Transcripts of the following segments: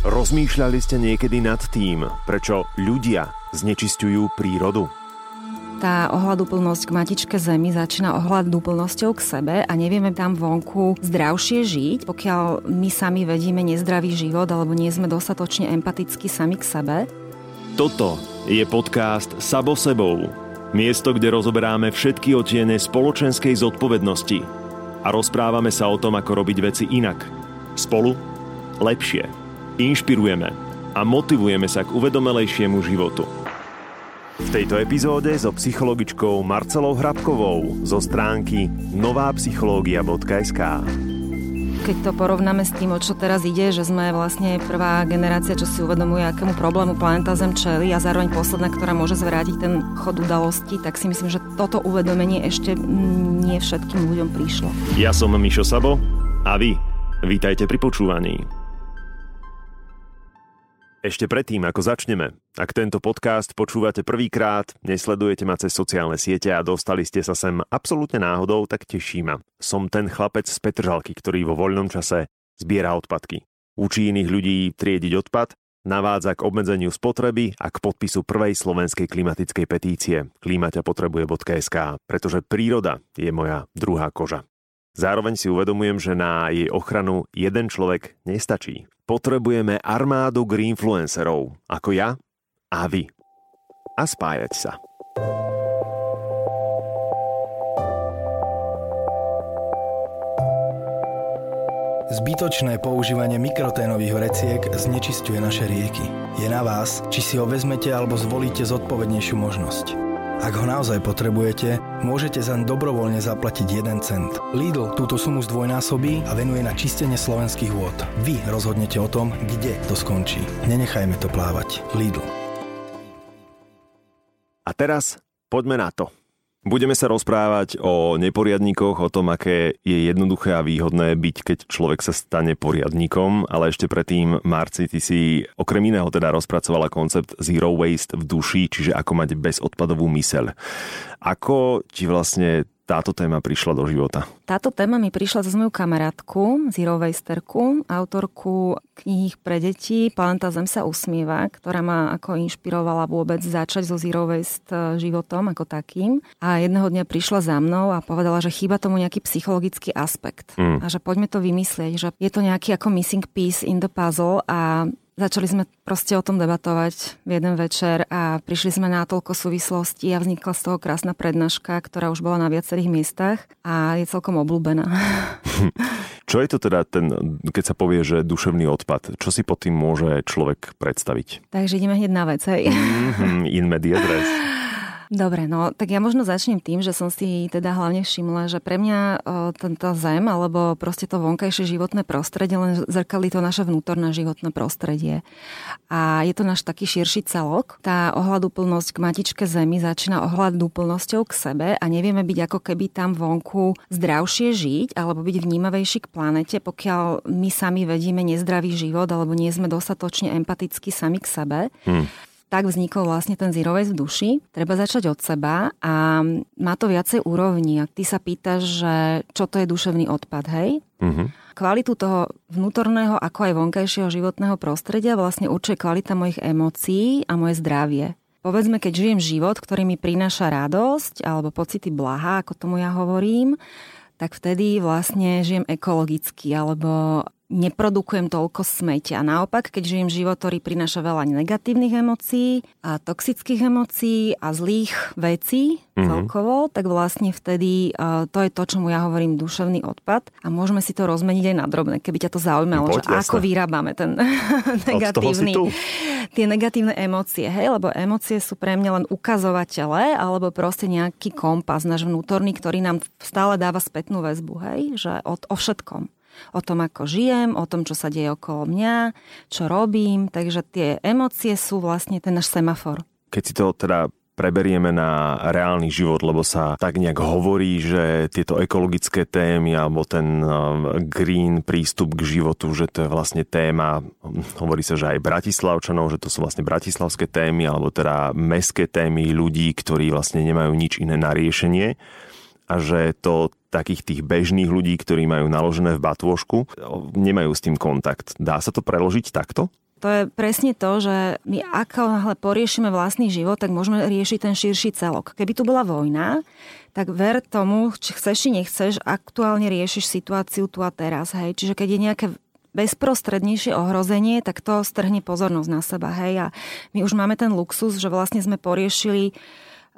Rozmýšľali ste niekedy nad tým, prečo ľudia znečisťujú prírodu? Tá ohľadúplnosť k matičke Zemi začína ohľadúplnosťou k sebe a nevieme tam vonku zdravšie žiť, pokiaľ my sami vedíme nezdravý život alebo nie sme dostatočne empatickí sami k sebe. Toto je podcast Sabo sebou. Miesto, kde rozoberáme všetky otiene spoločenskej zodpovednosti a rozprávame sa o tom, ako robiť veci inak. Spolu lepšie inšpirujeme a motivujeme sa k uvedomelejšiemu životu. V tejto epizóde so psychologičkou Marcelou Hrabkovou zo stránky novápsychológia.sk keď to porovnáme s tým, o čo teraz ide, že sme vlastne prvá generácia, čo si uvedomuje, akému problému planeta Zem čeli a zároveň posledná, ktorá môže zvrátiť ten chod udalosti, tak si myslím, že toto uvedomenie ešte nie všetkým ľuďom prišlo. Ja som Mišo Sabo a vy vítajte pri počúvaní. Ešte predtým, ako začneme, ak tento podcast počúvate prvýkrát, nesledujete ma cez sociálne siete a dostali ste sa sem absolútne náhodou, tak teší ma. Som ten chlapec z Petržalky, ktorý vo voľnom čase zbiera odpadky. Učí iných ľudí triediť odpad, navádza k obmedzeniu spotreby a k podpisu prvej slovenskej klimatickej petície klimaťapotrebuje.sk, pretože príroda je moja druhá koža. Zároveň si uvedomujem, že na jej ochranu jeden človek nestačí. Potrebujeme armádu greenfluencerov, ako ja a vy. A spájať sa. Zbytočné používanie mikroténových vreciek znečisťuje naše rieky. Je na vás, či si ho vezmete alebo zvolíte zodpovednejšiu možnosť. Ak ho naozaj potrebujete, môžete zaň dobrovoľne zaplatiť 1 cent. Lidl túto sumu zdvojnásobí a venuje na čistenie slovenských vôd. Vy rozhodnete o tom, kde to skončí. Nenechajme to plávať. Lidl. A teraz poďme na to. Budeme sa rozprávať o neporiadníkoch, o tom, aké je jednoduché a výhodné byť, keď človek sa stane poriadníkom, ale ešte predtým, Marci, ty si okrem iného teda rozpracovala koncept Zero Waste v duši, čiže ako mať bezodpadovú myseľ. Ako ti vlastne táto téma prišla do života? Táto téma mi prišla cez moju kamarátku, Zero Wasterku, autorku kníh pre deti Planeta Zem sa usmieva, ktorá ma ako inšpirovala vôbec začať so Zero Waste e, životom ako takým. A jedného dňa prišla za mnou a povedala, že chýba tomu nejaký psychologický aspekt. Mm. A že poďme to vymyslieť, že je to nejaký ako missing piece in the puzzle a Začali sme proste o tom debatovať v jeden večer a prišli sme na toľko súvislostí a vznikla z toho krásna prednáška, ktorá už bola na viacerých miestach a je celkom obľúbená. Čo je to teda ten, keď sa povie, že duševný odpad? Čo si pod tým môže človek predstaviť? Takže ideme hneď na vec, hej. Mm-hmm, in medias Dobre, no tak ja možno začnem tým, že som si teda hlavne všimla, že pre mňa o, tento zem alebo proste to vonkajšie životné prostredie len zrkali to naše vnútorné životné prostredie. A je to náš taký širší celok. Tá ohľadúplnosť k matičke zemi začína ohľadúplnosťou k sebe a nevieme byť ako keby tam vonku zdravšie žiť alebo byť vnímavejší k planete, pokiaľ my sami vedíme nezdravý život alebo nie sme dostatočne empatickí sami k sebe. Hmm tak vznikol vlastne ten zero waste v duši. Treba začať od seba a má to viacej úrovní. Ak ty sa pýtaš, že čo to je duševný odpad, hej? Uh-huh. Kvalitu toho vnútorného ako aj vonkajšieho životného prostredia vlastne určuje kvalita mojich emócií a moje zdravie. Povedzme, keď žijem život, ktorý mi prináša radosť alebo pocity blaha, ako tomu ja hovorím, tak vtedy vlastne žijem ekologicky alebo neprodukujem toľko smeťa. Naopak, keď žijem život, ktorý prináša veľa negatívnych emócií a toxických emócií a zlých vecí mm-hmm. celkovo, tak vlastne vtedy uh, to je to, čomu ja hovorím duševný odpad a môžeme si to rozmeniť aj na drobné, keby ťa to zaujímalo, no, že jasne. ako vyrábame ten negatívny, tie negatívne emócie, hej, lebo emócie sú pre mňa len ukazovatele alebo proste nejaký kompas náš vnútorný, ktorý nám stále dáva spätnú väzbu, hej, že o, o všetkom o tom, ako žijem, o tom, čo sa deje okolo mňa, čo robím. Takže tie emócie sú vlastne ten náš semafor. Keď si to teda preberieme na reálny život, lebo sa tak nejak hovorí, že tieto ekologické témy alebo ten uh, green prístup k životu, že to je vlastne téma, hovorí sa, že aj bratislavčanov, že to sú vlastne bratislavské témy alebo teda mestské témy ľudí, ktorí vlastne nemajú nič iné na riešenie že to takých tých bežných ľudí, ktorí majú naložené v batôžku, nemajú s tým kontakt. Dá sa to preložiť takto? to je presne to, že my ako náhle poriešime vlastný život, tak môžeme riešiť ten širší celok. Keby tu bola vojna, tak ver tomu, či chceš, či nechceš, aktuálne riešiš situáciu tu a teraz. Hej. Čiže keď je nejaké bezprostrednejšie ohrozenie, tak to strhne pozornosť na seba. Hej. A my už máme ten luxus, že vlastne sme poriešili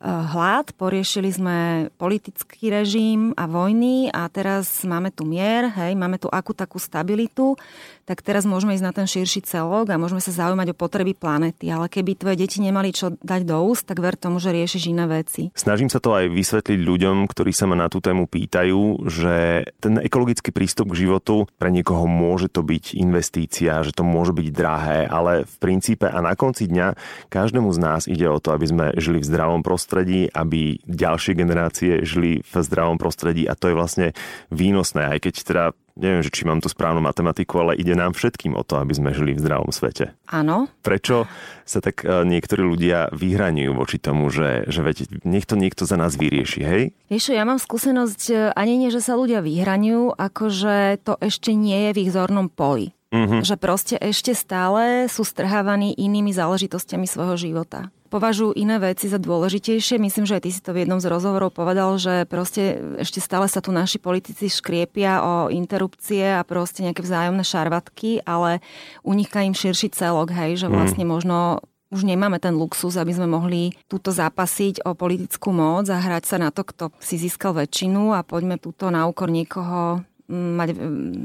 hlad, poriešili sme politický režim a vojny a teraz máme tu mier, hej, máme tu akú takú stabilitu, tak teraz môžeme ísť na ten širší celok a môžeme sa zaujímať o potreby planety. Ale keby tvoje deti nemali čo dať do úst, tak ver tomu, že riešiš iné veci. Snažím sa to aj vysvetliť ľuďom, ktorí sa ma na tú tému pýtajú, že ten ekologický prístup k životu pre niekoho môže to byť investícia, že to môže byť drahé, ale v princípe a na konci dňa každému z nás ide o to, aby sme žili v zdravom prostredí, aby ďalšie generácie žili v zdravom prostredí a to je vlastne výnosné, aj keď teda neviem, že či mám tú správnu matematiku, ale ide nám všetkým o to, aby sme žili v zdravom svete. Áno. Prečo sa tak e, niektorí ľudia vyhraňujú voči tomu, že, že veď, nech to niekto za nás vyrieši, hej? Vieš ja mám skúsenosť e, ani nie, že sa ľudia vyhraňujú, ako že to ešte nie je v ich zornom poli. Uh-huh. Že proste ešte stále sú strhávaní inými záležitostiami svojho života považujú iné veci za dôležitejšie. Myslím, že aj ty si to v jednom z rozhovorov povedal, že proste ešte stále sa tu naši politici škriepia o interrupcie a proste nejaké vzájomné šarvatky, ale uniká im širší celok, hej, že mhm. vlastne možno už nemáme ten luxus, aby sme mohli túto zápasiť o politickú moc a hrať sa na to, kto si získal väčšinu a poďme túto na úkor niekoho mm, mať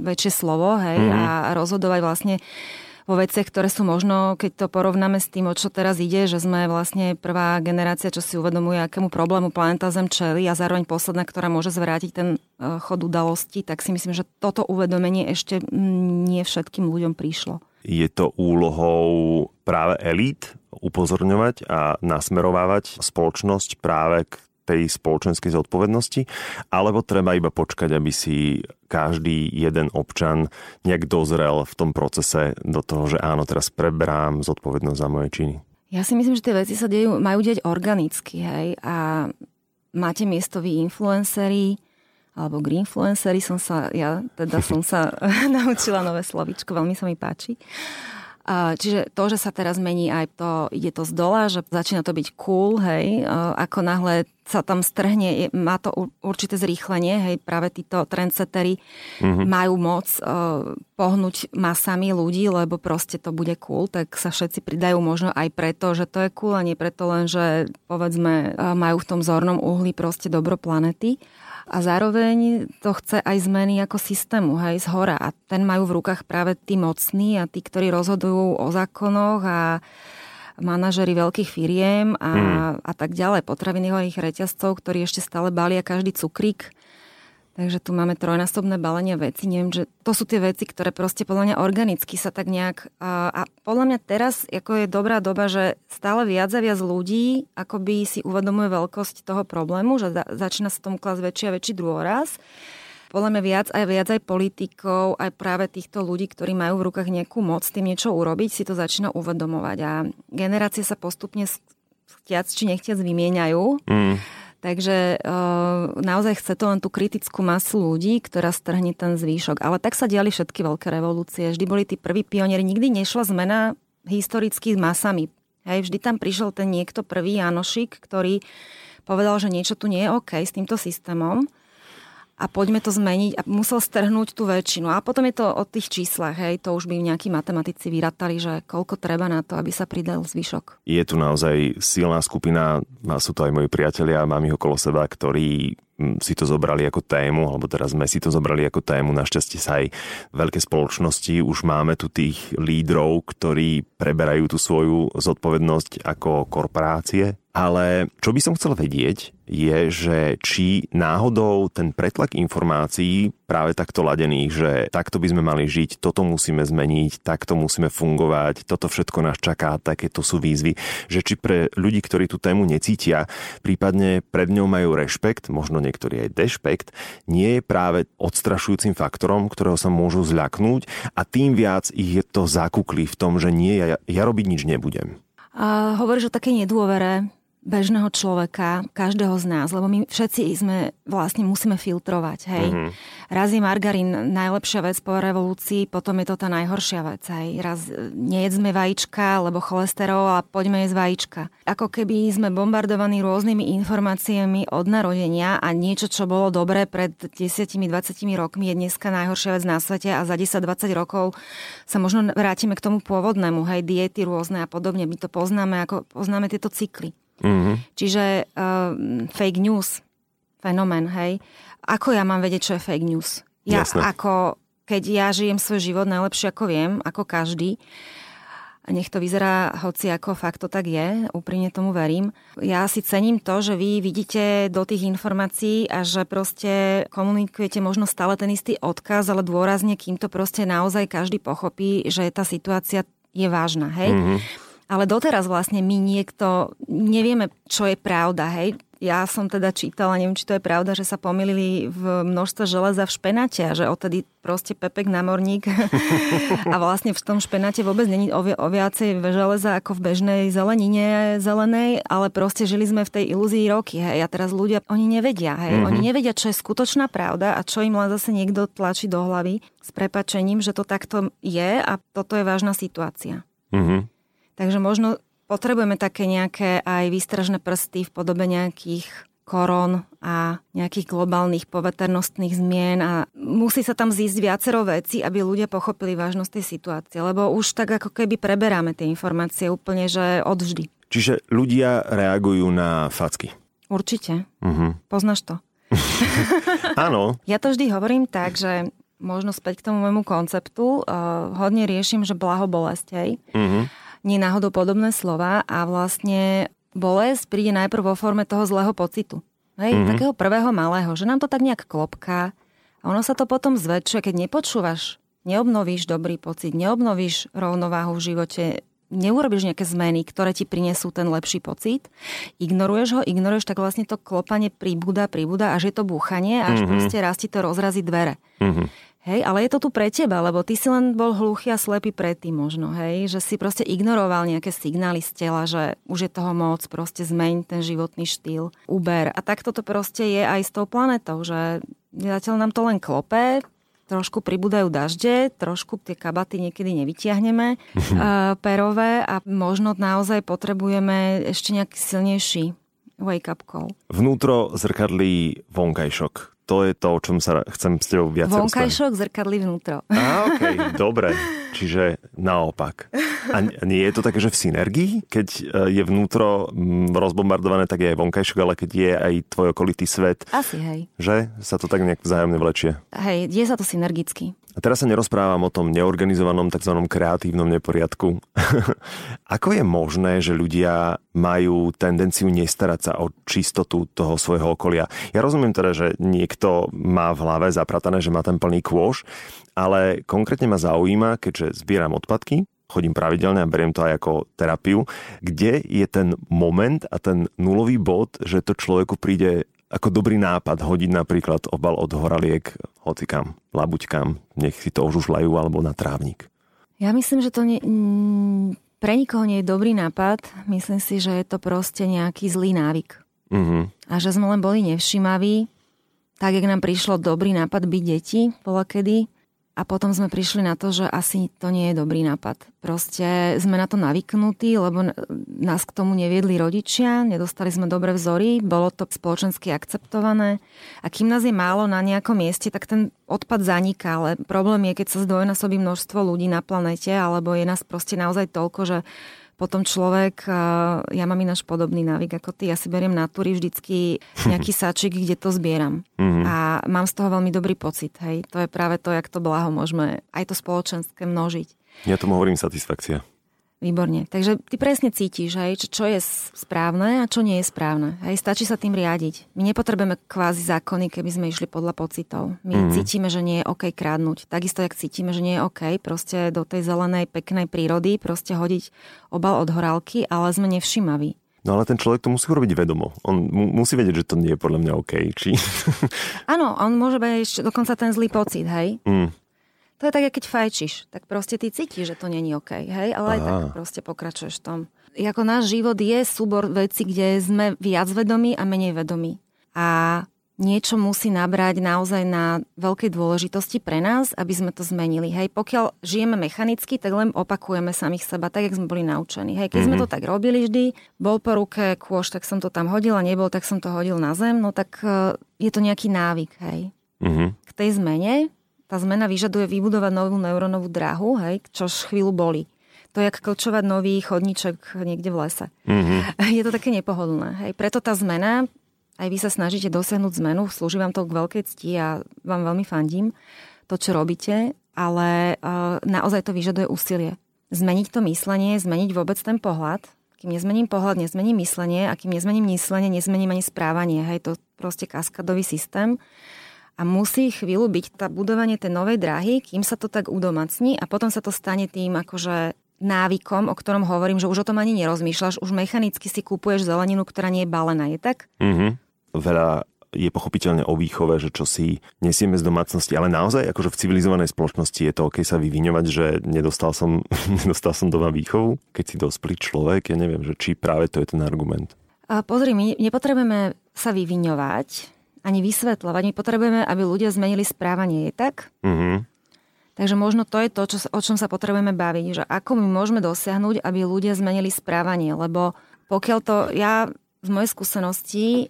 väčšie slovo hej, mm. a rozhodovať vlastne vo veciach, ktoré sú možno, keď to porovnáme s tým, o čo teraz ide, že sme vlastne prvá generácia, čo si uvedomuje, akému problému planeta Zem čeli a zároveň posledná, ktorá môže zvrátiť ten e, chod udalosti, tak si myslím, že toto uvedomenie ešte nie všetkým ľuďom prišlo. Je to úlohou práve elít upozorňovať a nasmerovávať spoločnosť práve k tej spoločenskej zodpovednosti, alebo treba iba počkať, aby si každý jeden občan nejak dozrel v tom procese do toho, že áno, teraz preberám zodpovednosť za moje činy. Ja si myslím, že tie veci sa dejú, majú deť organicky, hej, a máte miesto vy influenceri, alebo greenfluenceri som sa, ja teda som sa naučila nové slovičko, veľmi sa mi páči. Čiže to, že sa teraz mení aj to, ide to z dola, že začína to byť cool, hej, ako náhle sa tam strhne, má to určité zrýchlenie, hej, práve títo trendsettery mm-hmm. majú moc uh, pohnúť masami ľudí, lebo proste to bude cool, tak sa všetci pridajú možno aj preto, že to je cool a nie preto len, že povedzme uh, majú v tom zornom uhli proste dobro planety a zároveň to chce aj zmeny ako systému, hej, z hora. A ten majú v rukách práve tí mocní a tí, ktorí rozhodujú o zákonoch a manažery veľkých firiem a, hmm. a tak ďalej, potravinových reťazcov, ktorí ešte stále balia každý cukrík Takže tu máme trojnásobné balenie veci. Neviem, že to sú tie veci, ktoré proste podľa mňa organicky sa tak nejak... A, a podľa mňa teraz ako je dobrá doba, že stále viac a viac ľudí akoby si uvedomuje veľkosť toho problému, že za, začína sa tomu klas väčší a väčší dôraz. Podľa mňa viac aj viac aj politikov, aj práve týchto ľudí, ktorí majú v rukách nejakú moc tým niečo urobiť, si to začína uvedomovať. A generácie sa postupne chtiac či nechtiac vymieňajú. Mm Takže e, naozaj chce to len tú kritickú masu ľudí, ktorá strhne ten zvýšok. Ale tak sa diali všetky veľké revolúcie. Vždy boli tí prví pionieri. Nikdy nešla zmena historicky s masami. Hej, vždy tam prišiel ten niekto prvý Janošik, ktorý povedal, že niečo tu nie je OK s týmto systémom a poďme to zmeniť a musel strhnúť tú väčšinu. A potom je to o tých číslach, hej, to už by nejakí matematici vyratali, že koľko treba na to, aby sa pridal zvyšok. Je tu naozaj silná skupina, sú to aj moji priatelia, mám ich okolo seba, ktorí si to zobrali ako tému, alebo teraz sme si to zobrali ako tému. Našťastie sa aj veľké spoločnosti, už máme tu tých lídrov, ktorí preberajú tú svoju zodpovednosť ako korporácie. Ale čo by som chcel vedieť, je, že či náhodou ten pretlak informácií práve takto ladených, že takto by sme mali žiť, toto musíme zmeniť, takto musíme fungovať, toto všetko nás čaká, takéto sú výzvy, že či pre ľudí, ktorí tú tému necítia, prípadne pred ňou majú rešpekt, možno niektorí aj dešpekt, nie je práve odstrašujúcim faktorom, ktorého sa môžu zľaknúť a tým viac ich je to zakúkli v tom, že nie, ja, ja robiť nič nebudem. A hovoríš o takej nedôvere bežného človeka, každého z nás, lebo my všetci sme vlastne musíme filtrovať, hej. Mm-hmm. Raz je margarín najlepšia vec po revolúcii, potom je to tá najhoršia vec, hej. Raz e, nejedzme vajíčka, lebo cholesterol a poďme jesť vajíčka. Ako keby sme bombardovaní rôznymi informáciami od narodenia a niečo, čo bolo dobré pred 10-20 rokmi, je dneska najhoršia vec na svete a za 10-20 rokov sa možno vrátime k tomu pôvodnému, hej, diety rôzne a podobne. My to poznáme, ako poznáme tieto cykly. Mm-hmm. Čiže uh, fake news, fenomén, hej. Ako ja mám vedieť, čo je fake news? Ja Jasne. ako, keď ja žijem svoj život najlepšie ako viem, ako každý, a nech to vyzerá hoci ako fakt to tak je, úprimne tomu verím. Ja si cením to, že vy vidíte do tých informácií a že proste komunikujete možno stále ten istý odkaz, ale dôrazne, kým to proste naozaj každý pochopí, že tá situácia je vážna, hej? Mm-hmm. Ale doteraz vlastne my niekto nevieme, čo je pravda, hej. Ja som teda čítala, neviem, či to je pravda, že sa pomýlili v množstve železa v špenáte a že odtedy proste Pepek námorník a vlastne v tom špenáte vôbec není o, o viacej železa ako v bežnej zelenine zelenej, ale proste žili sme v tej ilúzii roky, hej. A teraz ľudia, oni nevedia, hej. Mm-hmm. Oni nevedia, čo je skutočná pravda a čo im len zase niekto tlačí do hlavy s prepačením, že to takto je a toto je vážna situácia. Mm-hmm. Takže možno potrebujeme také nejaké aj výstražné prsty v podobe nejakých korón a nejakých globálnych poveternostných zmien a musí sa tam zísť viacero veci, aby ľudia pochopili vážnosť tej situácie, lebo už tak ako keby preberáme tie informácie úplne, že odvždy. Čiže ľudia reagujú na facky. Určite. Uh-huh. Poznáš to? Áno. ja to vždy hovorím tak, že možno späť k tomu môjmu konceptu, uh, hodne riešim, že blaho bolesť, hej. Uh-huh nie náhodou podobné slova a vlastne bolesť príde najprv vo forme toho zlého pocitu. Hej, mm-hmm. takého prvého malého, že nám to tak nejak klopká a ono sa to potom zväčšuje, keď nepočúvaš, neobnovíš dobrý pocit, neobnovíš rovnováhu v živote, neurobíš nejaké zmeny, ktoré ti prinesú ten lepší pocit, ignoruješ ho, ignoruješ, tak vlastne to klopanie pribúda, pribúda, až je to búchanie, až mm-hmm. proste raz ti to rozrazí dvere. Mm-hmm. Hej, ale je to tu pre teba, lebo ty si len bol hluchý a slepý predtým možno, hej, že si proste ignoroval nejaké signály z tela, že už je toho moc, proste zmeň ten životný štýl, uber. A takto to proste je aj s tou planetou, že zatiaľ nám to len klope, trošku pribúdajú dažde, trošku tie kabaty niekedy nevytiahneme uh, perové a možno naozaj potrebujeme ešte nejaký silnejší wake-up call. Vnútro zrkadlí vonkajšok to je to, o čom sa chcem s tebou viac Vonkajšok zrkadlí vnútro. Á, okay, dobre. Čiže naopak. A nie je to také, že v synergii? Keď e, je vnútro rozbombardované, tak je aj vonkajšok, ale keď je aj tvoj okolitý svet. Asi, hej. Že sa to tak nejak vzájomne vlečie. Hej, je sa to synergicky. A teraz sa nerozprávam o tom neorganizovanom tzv. kreatívnom neporiadku. Ako je možné, že ľudia majú tendenciu nestarať sa o čistotu toho svojho okolia? Ja rozumiem teda, že niekto má v hlave zapratané, že má ten plný kôš, ale konkrétne ma zaujíma, keďže zbieram odpadky, chodím pravidelne a beriem to aj ako terapiu, kde je ten moment a ten nulový bod, že to človeku príde ako dobrý nápad hodiť napríklad obal od horaliek hocikam, labuťkam, nech si to ožužlajú alebo na trávnik? Ja myslím, že to nie, pre nikoho nie je dobrý nápad. Myslím si, že je to proste nejaký zlý návyk. Mm-hmm. A že sme len boli nevšimaví, tak jak nám prišlo dobrý nápad byť deti, bola kedy, a potom sme prišli na to, že asi to nie je dobrý nápad. Proste sme na to navyknutí, lebo nás k tomu neviedli rodičia, nedostali sme dobré vzory, bolo to spoločensky akceptované. A kým nás je málo na nejakom mieste, tak ten odpad zaniká, ale problém je, keď sa zdvojnásobí množstvo ľudí na planete, alebo je nás proste naozaj toľko, že potom človek, ja mám ináč podobný návyk ako ty, ja si beriem na túry vždycky nejaký sáčik, kde to zbieram. Mm-hmm. A mám z toho veľmi dobrý pocit, hej. To je práve to, jak to blaho môžeme aj to spoločenské množiť. Ja tomu hovorím satisfakcia. Výborne. Takže ty presne cítiš, hej, čo, čo je správne a čo nie je správne. Hej, stačí sa tým riadiť. My nepotrebujeme kvázi zákony, keby sme išli podľa pocitov. My mm-hmm. cítime, že nie je OK krádnuť. Takisto, jak cítime, že nie je OK proste do tej zelenej, peknej prírody proste hodiť obal od horálky, ale sme nevšimaví. No ale ten človek to musí urobiť vedomo. On mu, musí vedieť, že to nie je podľa mňa OK. Či... Áno, on môže mať ešte dokonca ten zlý pocit, hej? Mm. To je tak, keď fajčíš, tak proste ty cítiš, že to není OK, hej? Ale aj Aha. tak proste pokračuješ v tom. ako náš život je súbor veci, kde sme viac vedomí a menej vedomí. A niečo musí nabrať naozaj na veľkej dôležitosti pre nás, aby sme to zmenili. Hej, pokiaľ žijeme mechanicky, tak len opakujeme samých seba, tak, jak sme boli naučení. Hej, keď mm-hmm. sme mhm. to tak robili vždy, bol po ruke kôž, tak som to tam hodila, nebol, tak som to hodil na zem, no tak uh, je to nejaký návyk, hej. Mm-hmm. K tej zmene, tá zmena vyžaduje vybudovať novú neurónovú dráhu, hej, čož chvíľu boli. To je ako klčovať nový chodníček niekde v lese. Mm-hmm. Je to také nepohodlné. Hej. Preto tá zmena aj vy sa snažíte dosiahnuť zmenu, slúži vám to k veľkej cti a vám veľmi fandím to, čo robíte, ale uh, naozaj to vyžaduje úsilie. Zmeniť to myslenie, zmeniť vôbec ten pohľad. Kým nezmením pohľad, nezmením myslenie a kým nezmením myslenie, nezmením ani správanie. Hej, to proste kaskadový systém. A musí chvíľu byť tá budovanie tej novej dráhy, kým sa to tak udomacní a potom sa to stane tým akože návykom, o ktorom hovorím, že už o tom ani nerozmýšľaš, už mechanicky si kúpuješ zeleninu, ktorá nie je balená, je tak? Mm-hmm veľa je pochopiteľne o výchove, že čo si nesieme z domácnosti, ale naozaj akože v civilizovanej spoločnosti je to OK sa vyviňovať, že nedostal som, nedostal som doma výchovu, keď si dospelý človek, ja neviem, že či práve to je ten argument. A pozri, my nepotrebujeme sa vyviňovať, ani vysvetľovať, my potrebujeme, aby ľudia zmenili správanie, je tak? Mm-hmm. Takže možno to je to, čo, o čom sa potrebujeme baviť, že ako my môžeme dosiahnuť, aby ľudia zmenili správanie, lebo pokiaľ to, ja z mojej skúsenosti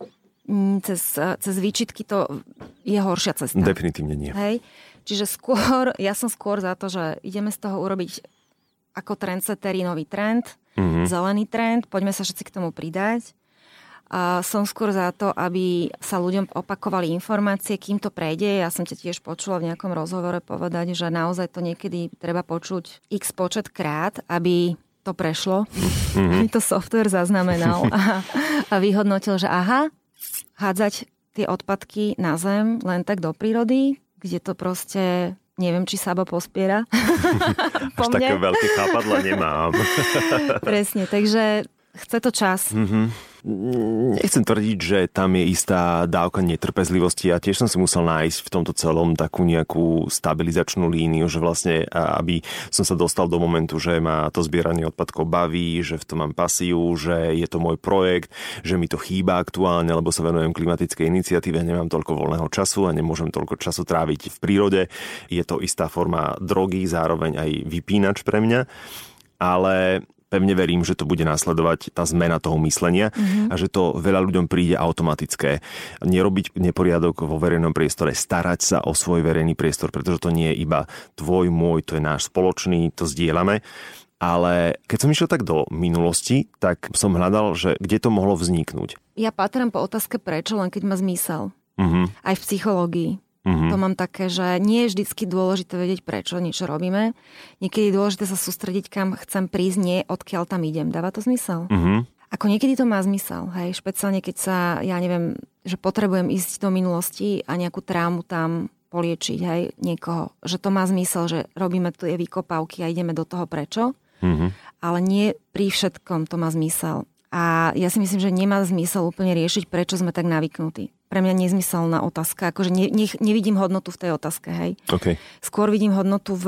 Mm, cez, cez výčitky to je horšia cesta. Definitívne nie. Hej? Čiže skôr, ja som skôr za to, že ideme z toho urobiť ako trendsettery nový trend, mm-hmm. zelený trend, poďme sa všetci k tomu pridať. A som skôr za to, aby sa ľuďom opakovali informácie, kým to prejde. Ja som ťa tiež počula v nejakom rozhovore povedať, že naozaj to niekedy treba počuť x počet krát, aby to prešlo, mm-hmm. aby to software zaznamenal a, a vyhodnotil, že aha, hádzať tie odpadky na zem len tak do prírody, kde to proste neviem, či Sabo pospiera. po Až také veľké chápadla nemám. Presne, takže chce to čas. Mm-hmm. Nechcem tvrdiť, že tam je istá dávka netrpezlivosti a tiež som si musel nájsť v tomto celom takú nejakú stabilizačnú líniu, že vlastne aby som sa dostal do momentu, že ma to zbieranie odpadkov baví, že v tom mám pasiu, že je to môj projekt, že mi to chýba aktuálne, lebo sa venujem klimatickej iniciatíve, nemám toľko voľného času a nemôžem toľko času tráviť v prírode. Je to istá forma drogy, zároveň aj vypínač pre mňa ale pevne verím, že to bude následovať tá zmena toho myslenia mm-hmm. a že to veľa ľuďom príde automatické. Nerobiť neporiadok vo verejnom priestore, starať sa o svoj verejný priestor, pretože to nie je iba tvoj, môj, to je náš spoločný, to zdieľame. Ale keď som išiel tak do minulosti, tak som hľadal, že kde to mohlo vzniknúť. Ja patrám po otázke prečo, len keď má zmysel. Mm-hmm. Aj v psychológii. Mm-hmm. To mám také, že nie je vždycky dôležité vedieť, prečo niečo robíme. Niekedy je dôležité sa sústrediť, kam chcem prísť, nie odkiaľ tam idem. Dáva to zmysel? Mm-hmm. Ako niekedy to má zmysel, hej, špeciálne keď sa, ja neviem, že potrebujem ísť do minulosti a nejakú trámu tam poliečiť, hej, niekoho. Že to má zmysel, že robíme tu je vykopávky a ideme do toho prečo, mm-hmm. ale nie pri všetkom to má zmysel. A ja si myslím, že nemá zmysel úplne riešiť, prečo sme tak navyknutí pre mňa nezmyselná otázka. Akože ne, ne, nevidím hodnotu v tej otázke, hej. Okay. Skôr vidím hodnotu v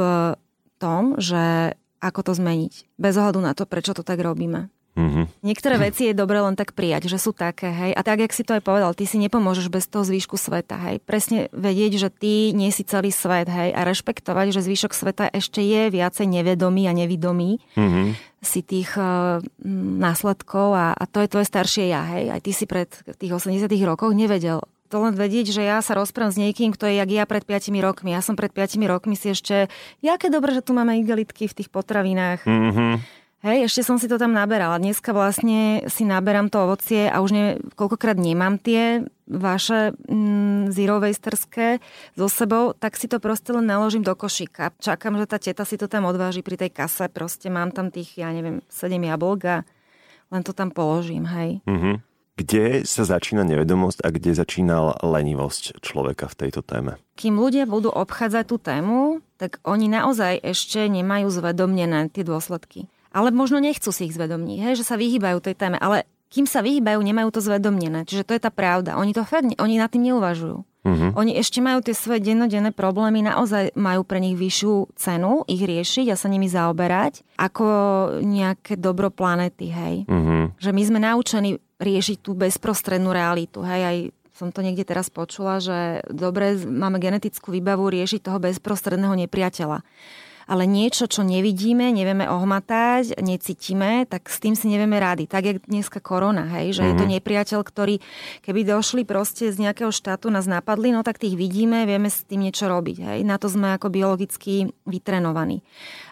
tom, že ako to zmeniť. Bez ohľadu na to, prečo to tak robíme. Mm-hmm. Niektoré veci je dobre len tak prijať, že sú také, hej. A tak, jak si to aj povedal, ty si nepomôžeš bez toho zvýšku sveta, hej. Presne vedieť, že ty nie si celý svet, hej. A rešpektovať, že zvýšok sveta ešte je viacej nevedomý a nevidomý. Mm-hmm. Si tých uh, následkov a, a to je tvoje staršie ja, hej. Aj ty si pred tých 80 rokoch nevedel to len vedieť, že ja sa rozprávam s niekým, kto je jak ja pred 5 rokmi. Ja som pred 5 rokmi si ešte, jaké dobré, že tu máme igelitky v tých potravinách. Mm-hmm Hej, ešte som si to tam naberala. Dneska vlastne si naberám to ovocie a už ne, koľkokrát nemám tie vaše mm, zero wasterské so sebou, tak si to proste len naložím do košíka. Čakám, že tá teta si to tam odváži pri tej kase. Proste mám tam tých, ja neviem, 7 jablk a len to tam položím, hej. Mm-hmm. Kde sa začína nevedomosť a kde začína lenivosť človeka v tejto téme? Kým ľudia budú obchádzať tú tému, tak oni naozaj ešte nemajú zvedomnené tie dôsledky ale možno nechcú si ich zvedomniť, hej, že sa vyhýbajú tej téme, ale kým sa vyhýbajú, nemajú to zvedomnené. Čiže to je tá pravda. Oni to fakt, oni nad tým neuvažujú. Uh-huh. Oni ešte majú tie svoje dennodenné problémy, naozaj majú pre nich vyššiu cenu ich riešiť a sa nimi zaoberať, ako nejaké dobro planety, hej. Uh-huh. Že my sme naučení riešiť tú bezprostrednú realitu, hej, aj som to niekde teraz počula, že dobre, máme genetickú výbavu riešiť toho bezprostredného nepriateľa ale niečo, čo nevidíme, nevieme ohmatať, necítime, tak s tým si nevieme rady. Tak je dneska korona, hej, že mm-hmm. je to mhm. nepriateľ, ktorý, keby došli proste z nejakého štátu, nás napadli, no tak tých vidíme, vieme s tým niečo robiť. Hej. Na to sme ako biologicky vytrenovaní.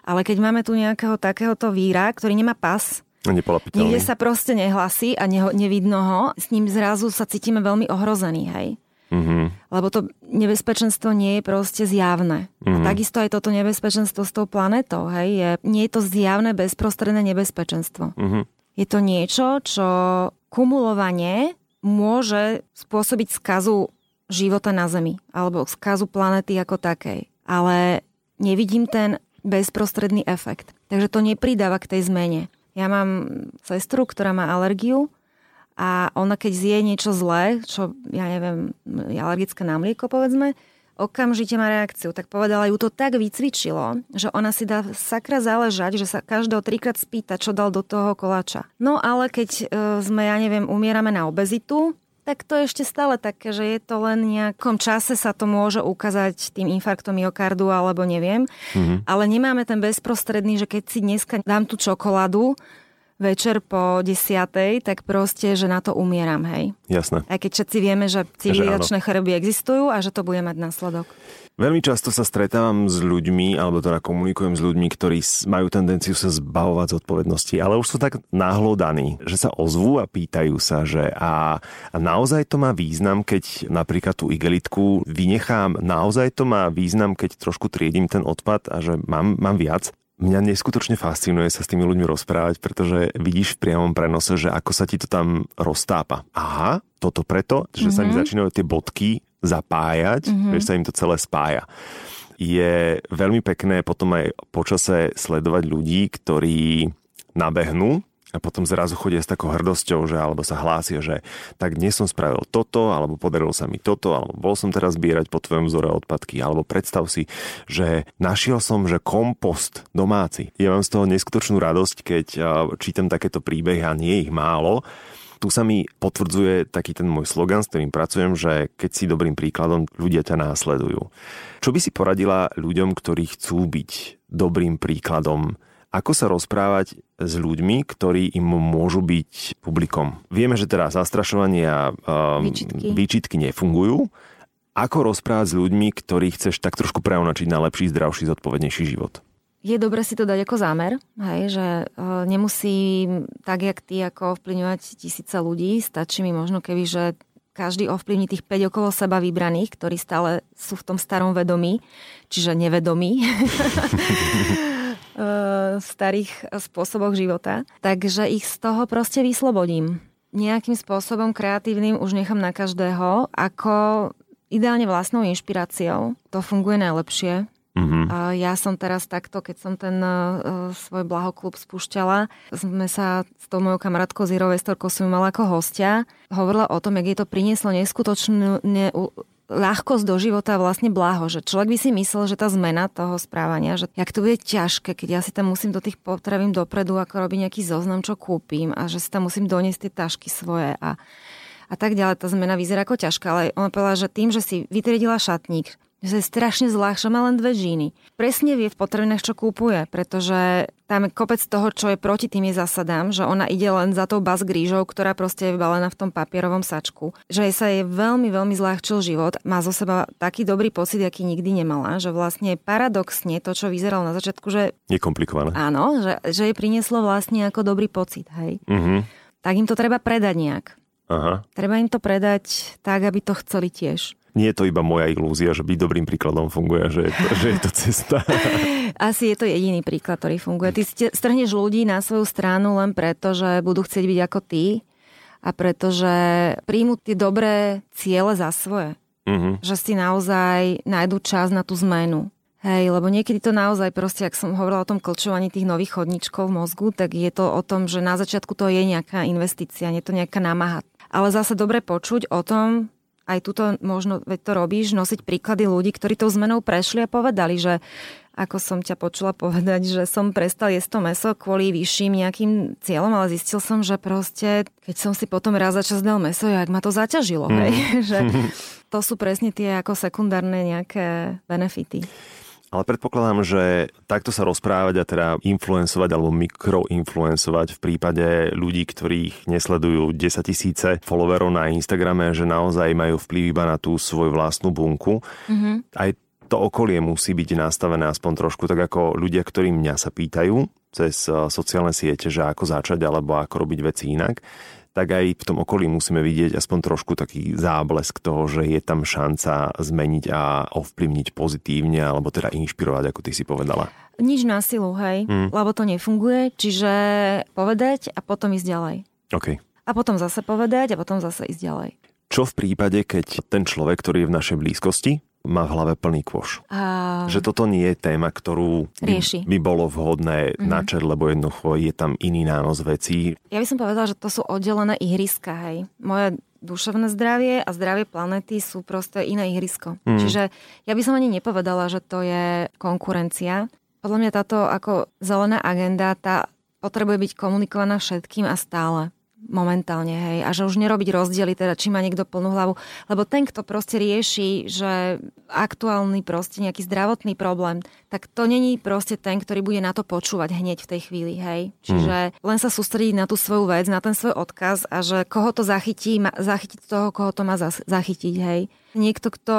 Ale keď máme tu nejakého takéhoto víra, ktorý nemá pas, Nikde sa proste nehlasí a neho, nevidno ho. S ním zrazu sa cítime veľmi ohrození, hej. Mm-hmm. Lebo to nebezpečenstvo nie je proste zjavné. Mm-hmm. A takisto aj toto nebezpečenstvo s tou planetou, hej, je, nie je to zjavné bezprostredné nebezpečenstvo. Mm-hmm. Je to niečo, čo kumulovanie môže spôsobiť skazu života na Zemi, alebo skazu planety ako takej. Ale nevidím ten bezprostredný efekt. Takže to nepridáva k tej zmene. Ja mám sestru, ktorá má alergiu a ona keď zje niečo zlé, čo ja neviem, je alergické na mlieko povedzme, okamžite má reakciu. Tak povedala, ju to tak vycvičilo, že ona si dá sakra záležať, že sa každého trikrát spýta, čo dal do toho koláča. No ale keď e, sme, ja neviem, umierame na obezitu, tak to je ešte stále také, že je to len nejakom čase sa to môže ukázať tým infarktom myokardu alebo neviem. Mm-hmm. Ale nemáme ten bezprostredný, že keď si dneska dám tú čokoládu, večer po desiatej, tak proste, že na to umieram, hej. Jasné. Aj keď všetci vieme, že civilizačné choroby existujú a že to bude mať následok. Veľmi často sa stretávam s ľuďmi, alebo teda komunikujem s ľuďmi, ktorí majú tendenciu sa zbavovať zodpovednosti, ale už sú tak náhlodaní, že sa ozvú a pýtajú sa, že a, a naozaj to má význam, keď napríklad tú igelitku vynechám, naozaj to má význam, keď trošku triedím ten odpad a že mám, mám viac. Mňa neskutočne fascinuje sa s tými ľuďmi rozprávať, pretože vidíš v priamom prenose, že ako sa ti to tam roztápa. Aha, toto preto, že mm-hmm. sa mi mhm. začínajú tie bodky zapájať, mm-hmm. že sa im to celé spája. Je veľmi pekné potom aj počase sledovať ľudí, ktorí nabehnú a potom zrazu chodia s takou hrdosťou, že alebo sa hlásia, že tak dnes som spravil toto, alebo podarilo sa mi toto, alebo bol som teraz zbierať po tvojom vzore odpadky, alebo predstav si, že našiel som, že kompost domáci. Ja mám z toho neskutočnú radosť, keď čítam takéto príbehy a nie ich málo, tu sa mi potvrdzuje taký ten môj slogan, s ktorým pracujem, že keď si dobrým príkladom, ľudia ťa následujú. Čo by si poradila ľuďom, ktorí chcú byť dobrým príkladom ako sa rozprávať s ľuďmi, ktorí im môžu byť publikom. Vieme, že teda zastrašovanie a um, výčitky. výčitky nefungujú. Ako rozprávať s ľuďmi, ktorí chceš tak trošku preonačiť na lepší, zdravší, zodpovednejší život? Je dobre si to dať ako zámer, hej, že uh, nemusí tak, jak ty, ako ovplyvňovať tisíce ľudí. Stačí mi možno, keby, že každý ovplyvní tých 5 okolo seba vybraných, ktorí stále sú v tom starom vedomí, čiže nevedomí. v starých spôsoboch života. Takže ich z toho proste vyslobodím. Nejakým spôsobom kreatívnym už nechám na každého, ako ideálne vlastnou inšpiráciou. To funguje najlepšie. Mm-hmm. Ja som teraz takto, keď som ten uh, svoj blahoklub spúšťala, sme sa s tou mojou kamarátkou Zero Vestorkou som mala ako hostia. Hovorila o tom, jak jej to prinieslo neskutočnú ne, ľahkosť do života vlastne bláho, že človek by si myslel, že tá zmena toho správania, že jak to bude ťažké, keď ja si tam musím do tých potravín dopredu, ako robiť nejaký zoznam, čo kúpim a že si tam musím doniesť tie tašky svoje a, a tak ďalej. Tá zmena vyzerá ako ťažká, ale ona povedala, že tým, že si vytriedila šatník, že je strašne zľahšia, má len dve žíny. Presne vie v potravinách, čo kúpuje, pretože tam kopec toho, čo je proti tým je zasadám, že ona ide len za tou bas grížou, ktorá proste je vybalená v tom papierovom sačku. Že jej sa jej veľmi, veľmi zľahčil život, má zo seba taký dobrý pocit, aký nikdy nemala, že vlastne paradoxne to, čo vyzeralo na začiatku, že... Je komplikované. Áno, že, že jej prinieslo vlastne ako dobrý pocit, hej. Mm-hmm. Tak im to treba predať nejak. Aha. Treba im to predať tak, aby to chceli tiež nie je to iba moja ilúzia, že byť dobrým príkladom funguje, že je to, že je to cesta. Asi je to jediný príklad, ktorý funguje. Ty strhneš ľudí na svoju stranu len preto, že budú chcieť byť ako ty a pretože príjmu tie dobré ciele za svoje. Uh-huh. Že si naozaj nájdu čas na tú zmenu. Hej, lebo niekedy to naozaj proste, ak som hovorila o tom klčovaní tých nových chodníčkov v mozgu, tak je to o tom, že na začiatku to je nejaká investícia, nie je to nejaká námaha. Ale zase dobre počuť o tom, aj tuto možno, veď to robíš, nosiť príklady ľudí, ktorí tou zmenou prešli a povedali, že ako som ťa počula povedať, že som prestal jesť to meso kvôli vyšším nejakým cieľom, ale zistil som, že proste, keď som si potom raz za čas dal meso, jak ma to zaťažilo, mm. hej? že to sú presne tie ako sekundárne nejaké benefity. Ale predpokladám, že takto sa rozprávať a teda influencovať alebo mikroinfluencovať v prípade ľudí, ktorých nesledujú 10 tisíce followerov na Instagrame, že naozaj majú vplyv iba na tú svoju vlastnú bunku. Mm-hmm. Aj to okolie musí byť nastavené aspoň trošku tak ako ľudia, ktorí mňa sa pýtajú cez eh, sociálne siete, že ako začať alebo ako robiť veci inak tak aj v tom okolí musíme vidieť aspoň trošku taký záblesk toho, že je tam šanca zmeniť a ovplyvniť pozitívne, alebo teda inšpirovať, ako ty si povedala. Nič na silu, hej, mm. lebo to nefunguje, čiže povedať a potom ísť ďalej. OK. A potom zase povedať a potom zase ísť ďalej. Čo v prípade, keď ten človek, ktorý je v našej blízkosti, má v hlave plný kôš. A... Že toto nie je téma, ktorú by, by bolo vhodné mm-hmm. načať, lebo jednoducho je tam iný nános vecí. Ja by som povedala, že to sú oddelené ihriska, hej. Moje duševné zdravie a zdravie planety sú proste iné ihrisko. Mm. Čiže ja by som ani nepovedala, že to je konkurencia. Podľa mňa táto ako zelená agenda, tá potrebuje byť komunikovaná všetkým a stále momentálne, hej, a že už nerobiť rozdiely, teda či má niekto plnú hlavu, lebo ten, kto proste rieši, že aktuálny proste nejaký zdravotný problém, tak to není proste ten, ktorý bude na to počúvať hneď v tej chvíli, hej. Čiže mm. len sa sústrediť na tú svoju vec, na ten svoj odkaz a že koho to zachytí, zachytiť toho, koho to má zachytiť, hej niekto, kto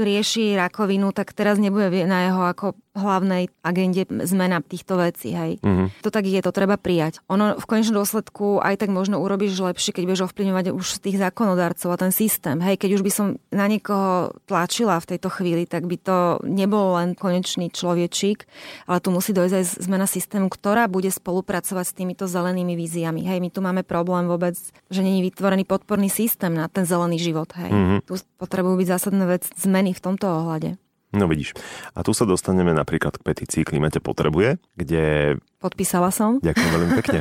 rieši rakovinu, tak teraz nebude na jeho ako hlavnej agende zmena týchto vecí. Hej. Mm-hmm. To tak je, to treba prijať. Ono v konečnom dôsledku aj tak možno urobíš lepšie, keď budeš ovplyvňovať už tých zákonodarcov a ten systém. Hej, keď už by som na niekoho tlačila v tejto chvíli, tak by to nebol len konečný človečík, ale tu musí dojsť aj zmena systému, ktorá bude spolupracovať s týmito zelenými víziami. Hej, my tu máme problém vôbec, že není vytvorený podporný systém na ten zelený život. Hej. Mm-hmm. Tu potrebujú byť zásadné vec zmeny v tomto ohľade. No vidíš. A tu sa dostaneme napríklad k petícii Klimate potrebuje, kde... Podpísala som. Ďakujem veľmi pekne.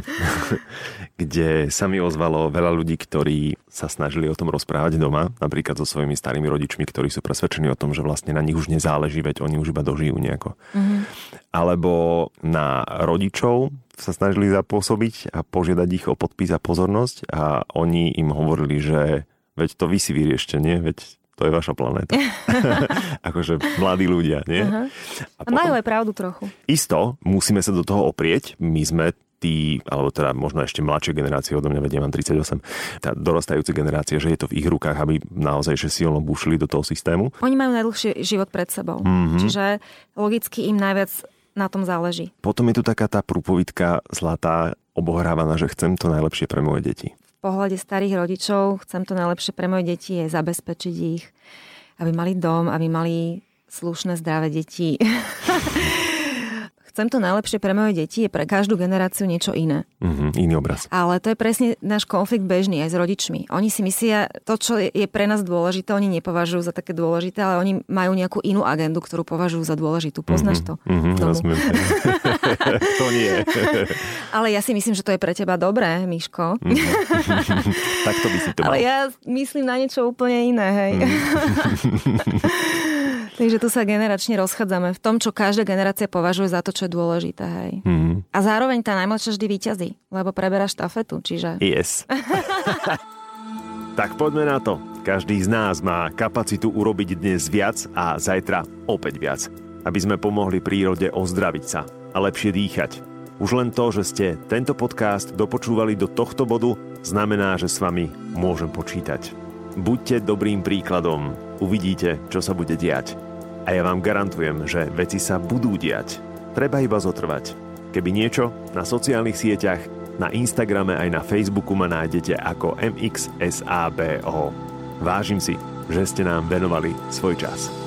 kde sa mi ozvalo veľa ľudí, ktorí sa snažili o tom rozprávať doma, napríklad so svojimi starými rodičmi, ktorí sú presvedčení o tom, že vlastne na nich už nezáleží, veď oni už iba dožijú nejako. Mm-hmm. Alebo na rodičov sa snažili zapôsobiť a požiadať ich o podpis a pozornosť a oni im hovorili, že veď to vy si vyriešte, nie? Veď to je vaša planéta. akože mladí ľudia, nie? Uh-huh. A, potom, majú aj pravdu trochu. Isto, musíme sa do toho oprieť. My sme tí, alebo teda možno ešte mladšie generácie, odo mňa vedie, mám 38, tá dorastajúce generácie, že je to v ich rukách, aby naozaj že silno bušili do toho systému. Oni majú najdlhší život pred sebou. Mm-hmm. Čiže logicky im najviac na tom záleží. Potom je tu taká tá prúpovitka zlatá, obohrávaná, že chcem to najlepšie pre moje deti pohľade starých rodičov chcem to najlepšie pre moje deti je zabezpečiť ich, aby mali dom, aby mali slušné, zdravé deti. chcem to najlepšie pre moje deti, je pre každú generáciu niečo iné. Mm-hmm, iný obraz. Ale to je presne náš konflikt bežný aj s rodičmi. Oni si myslia, to, čo je pre nás dôležité, oni nepovažujú za také dôležité, ale oni majú nejakú inú agendu, ktorú považujú za dôležitú. Poznáš to? Mm-hmm, to nie. ale ja si myslím, že to je pre teba dobré, Miško. Mm-hmm. tak to by si to mal. Ale ja myslím na niečo úplne iné, hej. Mm-hmm. Takže tu sa generačne rozchádzame v tom, čo každá generácia považuje za to, čo je dôležité. Hej. Mm. A zároveň tá najmladšia vždy vyťazí, lebo preberá štafetu, čiže... Yes. tak poďme na to. Každý z nás má kapacitu urobiť dnes viac a zajtra opäť viac. Aby sme pomohli prírode ozdraviť sa a lepšie dýchať. Už len to, že ste tento podcast dopočúvali do tohto bodu, znamená, že s vami môžem počítať. Buďte dobrým príkladom. Uvidíte, čo sa bude diať. A ja vám garantujem, že veci sa budú diať. Treba iba zotrvať. Keby niečo, na sociálnych sieťach, na Instagrame aj na Facebooku ma nájdete ako MXSABO. Vážim si, že ste nám venovali svoj čas.